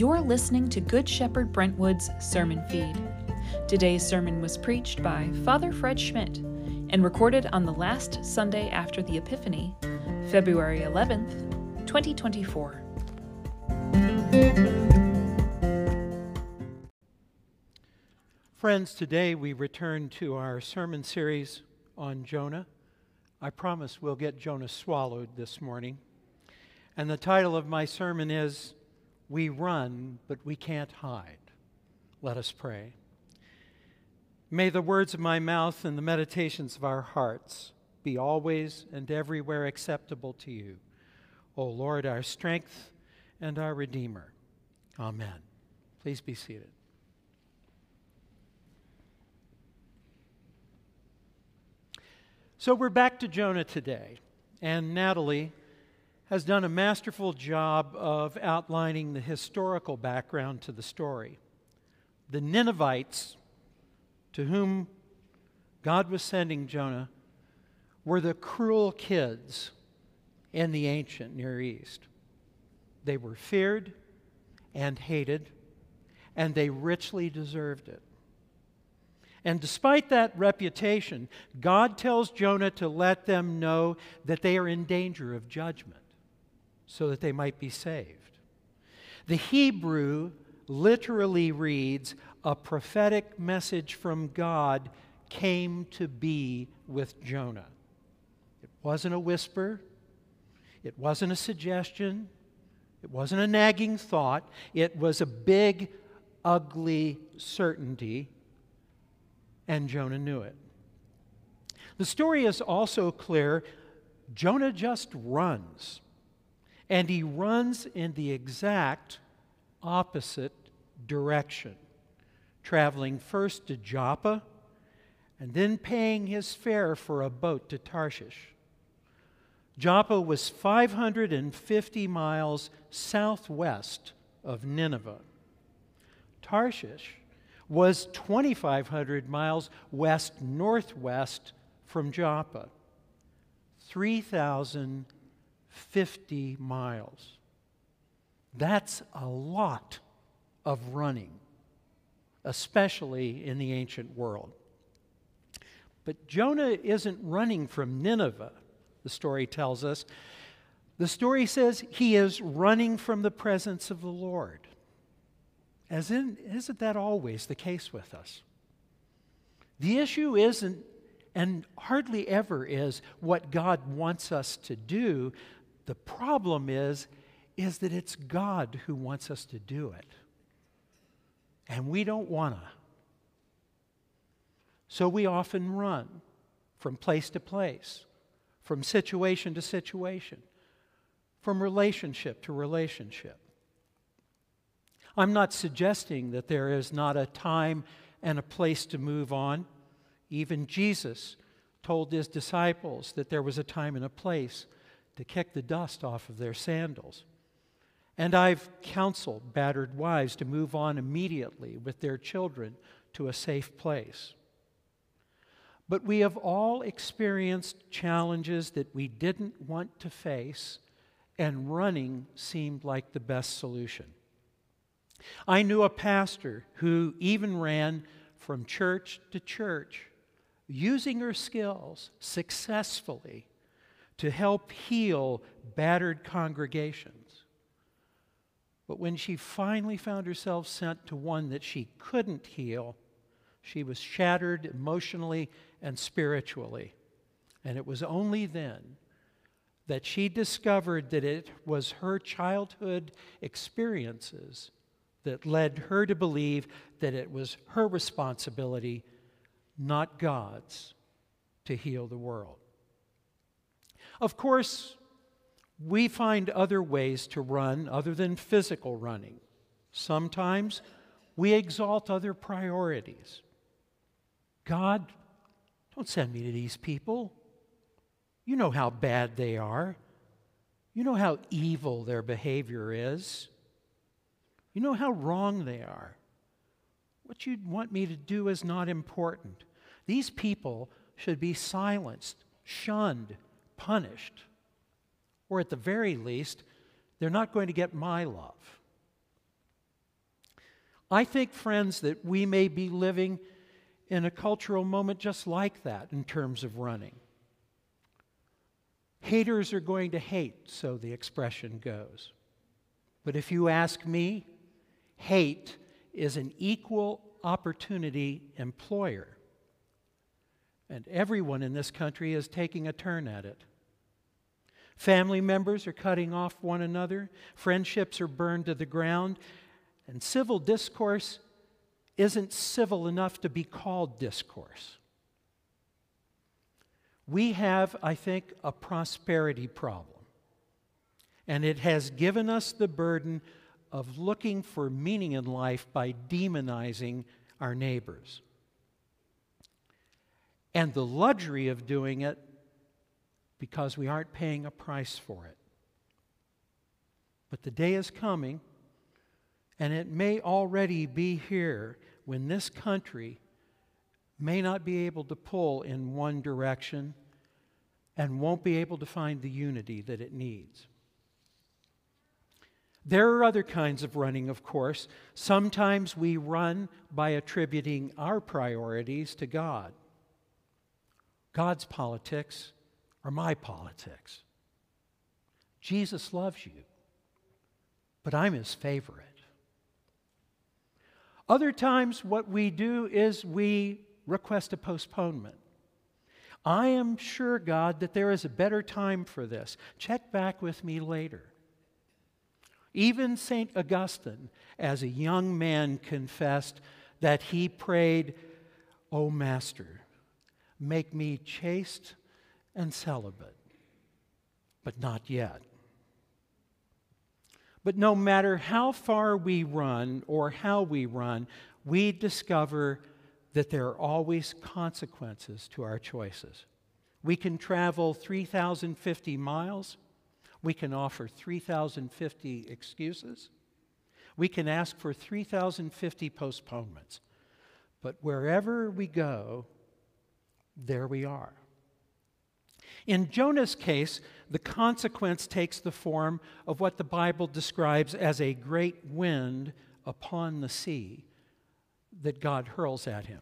You're listening to Good Shepherd Brentwood's sermon feed. Today's sermon was preached by Father Fred Schmidt and recorded on the last Sunday after the Epiphany, February 11th, 2024. Friends, today we return to our sermon series on Jonah. I promise we'll get Jonah swallowed this morning. And the title of my sermon is we run, but we can't hide. Let us pray. May the words of my mouth and the meditations of our hearts be always and everywhere acceptable to you, O Lord, our strength and our Redeemer. Amen. Please be seated. So we're back to Jonah today, and Natalie has done a masterful job of outlining the historical background to the story. The Ninevites, to whom God was sending Jonah, were the cruel kids in the ancient Near East. They were feared and hated, and they richly deserved it. And despite that reputation, God tells Jonah to let them know that they are in danger of judgment so that they might be saved. The Hebrew literally reads, A prophetic message from God came to be with Jonah. It wasn't a whisper, it wasn't a suggestion, it wasn't a nagging thought, it was a big, ugly certainty, and Jonah knew it. The story is also clear Jonah just runs and he runs in the exact opposite direction, traveling first to Joppa and then paying his fare for a boat to Tarshish. Joppa was 550 miles southwest of Nineveh. Tarshish was 2,500 miles west northwest from Joppa. 3,000 50 miles. That's a lot of running, especially in the ancient world. But Jonah isn't running from Nineveh, the story tells us. The story says he is running from the presence of the Lord. As in, isn't that always the case with us? The issue isn't, and hardly ever is, what God wants us to do. The problem is, is that it's God who wants us to do it. And we don't want to. So we often run from place to place, from situation to situation, from relationship to relationship. I'm not suggesting that there is not a time and a place to move on. Even Jesus told his disciples that there was a time and a place to kick the dust off of their sandals. And I've counseled battered wives to move on immediately with their children to a safe place. But we have all experienced challenges that we didn't want to face, and running seemed like the best solution. I knew a pastor who even ran from church to church, using her skills successfully to help heal battered congregations. But when she finally found herself sent to one that she couldn't heal, she was shattered emotionally and spiritually. And it was only then that she discovered that it was her childhood experiences that led her to believe that it was her responsibility, not God's, to heal the world. Of course, we find other ways to run other than physical running. Sometimes we exalt other priorities. God, don't send me to these people. You know how bad they are. You know how evil their behavior is. You know how wrong they are. What you want me to do is not important. These people should be silenced, shunned, punished. Or at the very least, they're not going to get my love. I think, friends, that we may be living in a cultural moment just like that in terms of running. Haters are going to hate, so the expression goes. But if you ask me, hate is an equal opportunity employer. And everyone in this country is taking a turn at it. Family members are cutting off one another, friendships are burned to the ground, and civil discourse isn't civil enough to be called discourse. We have, I think, a prosperity problem. And it has given us the burden of looking for meaning in life by demonizing our neighbors. And the luxury of doing it because we aren't paying a price for it. But the day is coming, and it may already be here when this country may not be able to pull in one direction and won't be able to find the unity that it needs. There are other kinds of running, of course. Sometimes we run by attributing our priorities to God. God's politics are my politics. Jesus loves you, but I'm his favorite. Other times, what we do is we request a postponement. I am sure, God, that there is a better time for this. Check back with me later. Even St. Augustine, as a young man, confessed that he prayed, O Master, make me chaste and celibate, but not yet. But no matter how far we run or how we run, we discover that there are always consequences to our choices. We can travel 3,050 miles. We can offer 3,050 excuses. We can ask for 3,050 postponements. But wherever we go, there we are. In Jonah's case, the consequence takes the form of what the Bible describes as a great wind upon the sea that God hurls at him.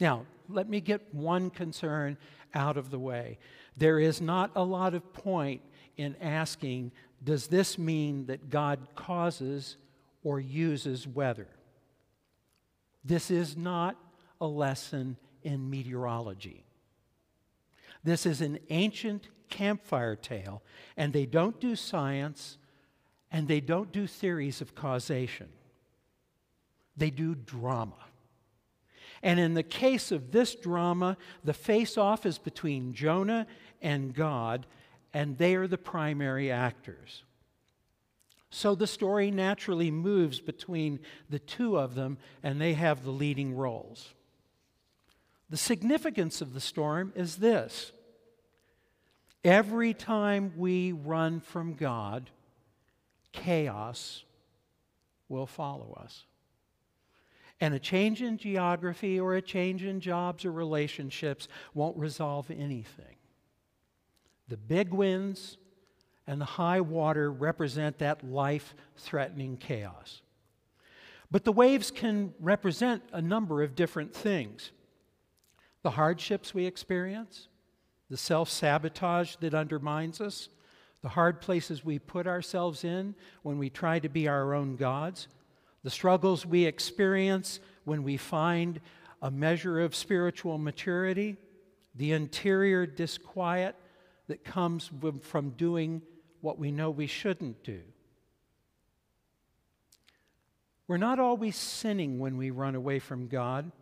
Now, let me get one concern out of the way. There is not a lot of point in asking, does this mean that God causes or uses weather? This is not a lesson in meteorology. This is an ancient campfire tale, and they don't do science and they don't do theories of causation. They do drama. And in the case of this drama, the face off is between Jonah and God, and they are the primary actors. So the story naturally moves between the two of them, and they have the leading roles. The significance of the storm is this every time we run from God, chaos will follow us. And a change in geography or a change in jobs or relationships won't resolve anything. The big winds and the high water represent that life threatening chaos. But the waves can represent a number of different things the hardships we experience, the self sabotage that undermines us, the hard places we put ourselves in when we try to be our own gods, the struggles we experience when we find a measure of spiritual maturity, the interior disquiet that comes from doing what we know we shouldn't do. We're not always sinning when we run away from God.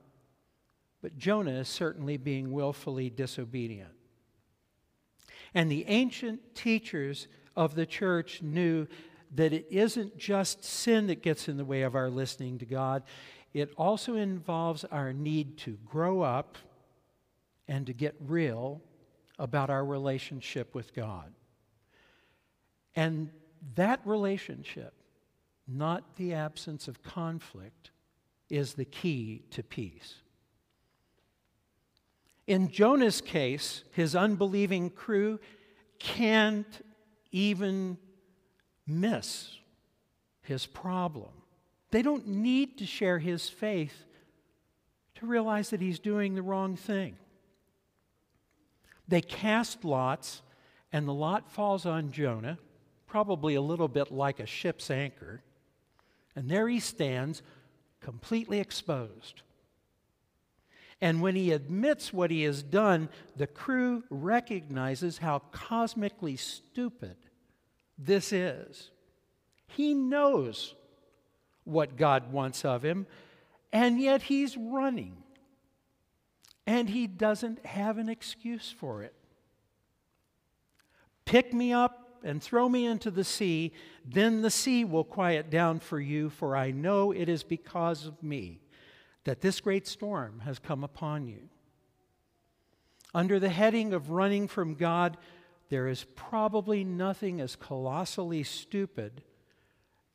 But Jonah is certainly being willfully disobedient. And the ancient teachers of the church knew that it isn't just sin that gets in the way of our listening to God, it also involves our need to grow up and to get real about our relationship with God. And that relationship, not the absence of conflict, is the key to peace. In Jonah's case, his unbelieving crew can't even miss his problem. They don't need to share his faith to realize that he's doing the wrong thing. They cast lots, and the lot falls on Jonah, probably a little bit like a ship's anchor. And there he stands, completely exposed. And when he admits what he has done, the crew recognizes how cosmically stupid this is. He knows what God wants of him, and yet he's running. And he doesn't have an excuse for it. Pick me up and throw me into the sea, then the sea will quiet down for you, for I know it is because of me that this great storm has come upon you. Under the heading of running from God, there is probably nothing as colossally stupid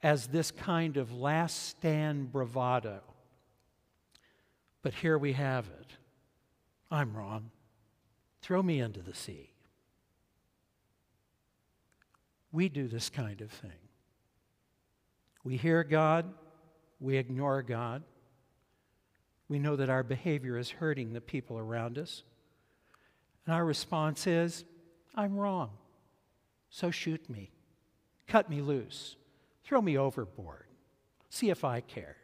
as this kind of last stand bravado. But here we have it. I'm wrong. Throw me into the sea. We do this kind of thing. We hear God, we ignore God. We know that our behavior is hurting the people around us. And our response is, I'm wrong. So shoot me. Cut me loose. Throw me overboard. See if I care.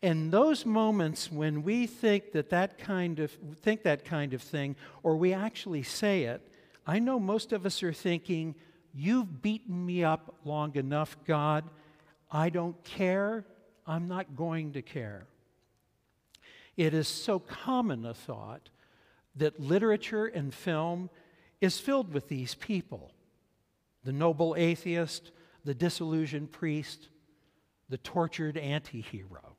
And those moments when we think that that kind of think that kind of thing or we actually say it, I know most of us are thinking, You've beaten me up long enough, God. I don't care. I'm not going to care. It is so common a thought that literature and film is filled with these people the noble atheist, the disillusioned priest, the tortured anti hero.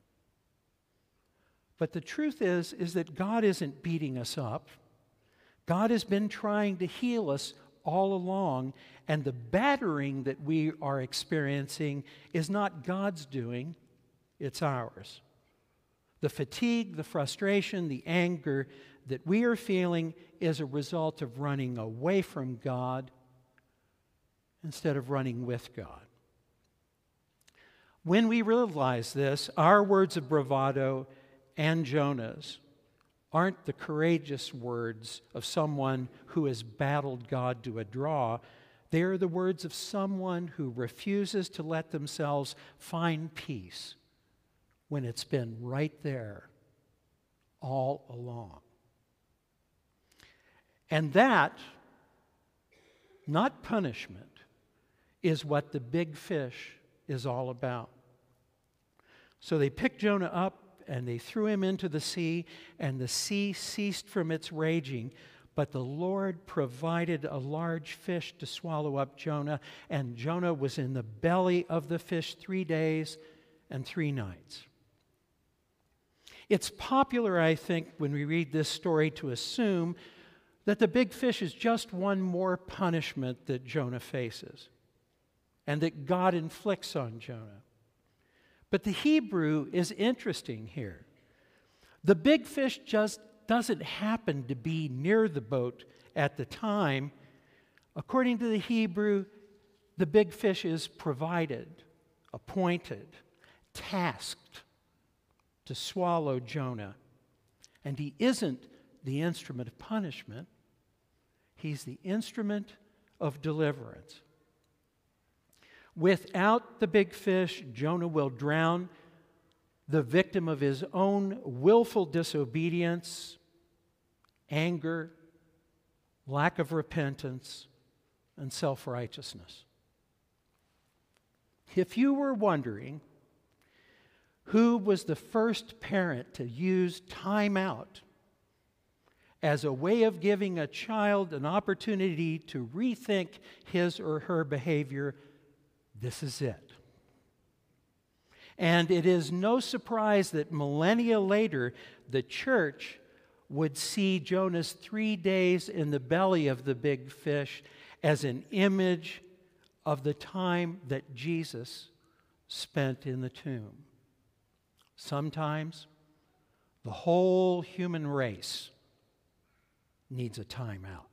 But the truth is, is that God isn't beating us up. God has been trying to heal us all along, and the battering that we are experiencing is not God's doing, it's ours. The fatigue, the frustration, the anger that we are feeling is a result of running away from God instead of running with God. When we realize this, our words of bravado and Jonah's aren't the courageous words of someone who has battled God to a draw. They are the words of someone who refuses to let themselves find peace when it's been right there all along. And that, not punishment, is what the big fish is all about. So they picked Jonah up and they threw him into the sea, and the sea ceased from its raging. But the Lord provided a large fish to swallow up Jonah, and Jonah was in the belly of the fish three days and three nights. It's popular, I think, when we read this story to assume that the big fish is just one more punishment that Jonah faces and that God inflicts on Jonah. But the Hebrew is interesting here. The big fish just doesn't happen to be near the boat at the time. According to the Hebrew, the big fish is provided, appointed, tasked to swallow Jonah. And he isn't the instrument of punishment, he's the instrument of deliverance. Without the big fish, Jonah will drown, the victim of his own willful disobedience, anger, lack of repentance, and self righteousness. If you were wondering who was the first parent to use time out as a way of giving a child an opportunity to rethink his or her behavior, this is it. And it is no surprise that millennia later, the church would see Jonah's three days in the belly of the big fish as an image of the time that Jesus spent in the tomb. Sometimes the whole human race needs a timeout.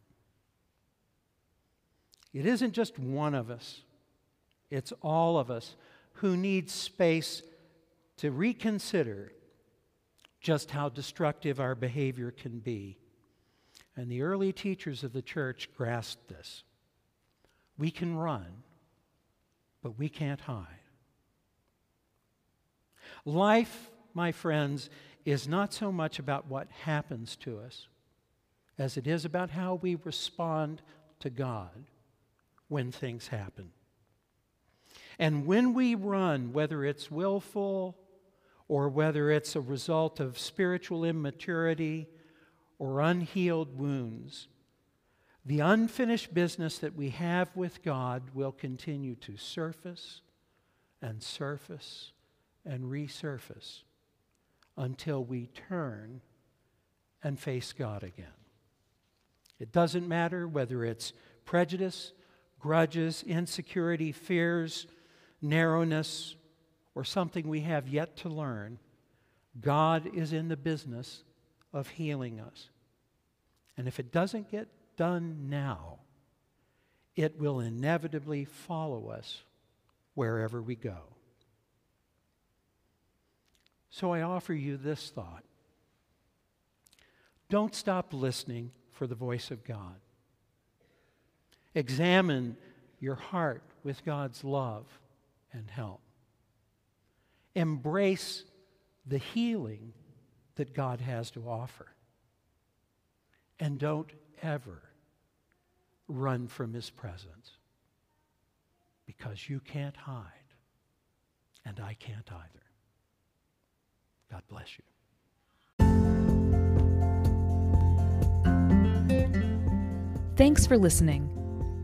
It isn't just one of us it's all of us who need space to reconsider just how destructive our behavior can be. And the early teachers of the church grasped this. We can run, but we can't hide. Life, my friends, is not so much about what happens to us as it is about how we respond to God when things happen. And when we run, whether it's willful or whether it's a result of spiritual immaturity or unhealed wounds, the unfinished business that we have with God will continue to surface and surface and resurface until we turn and face God again. It doesn't matter whether it's prejudice, grudges, insecurity, fears, narrowness, or something we have yet to learn. God is in the business of healing us. And if it doesn't get done now, it will inevitably follow us wherever we go. So I offer you this thought don't stop listening for the voice of God. Examine your heart with God's love and help. Embrace the healing that God has to offer. And don't ever run from His presence because you can't hide, and I can't either. God bless you. Thanks for listening.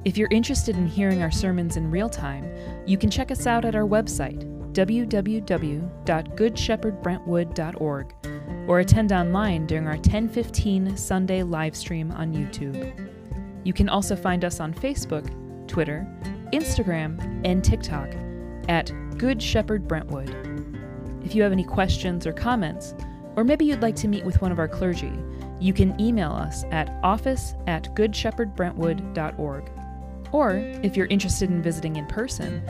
If you're interested in hearing our sermons in real time, you can check us out at our website, www.goodshepherdbrentwood.org, or attend online during our 1015 Sunday live stream on YouTube. You can also find us on Facebook, Twitter, Instagram, and TikTok at Good Shepherd Brentwood. If you have any questions or comments, or maybe you'd like to meet with one of our clergy, you can email us at office at goodshepherdbrentwood.org. Or, if you're interested in visiting in person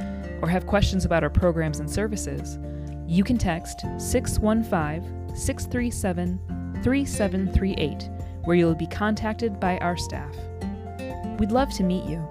or have questions about our programs and services, you can text 615 637 3738, where you'll be contacted by our staff. We'd love to meet you.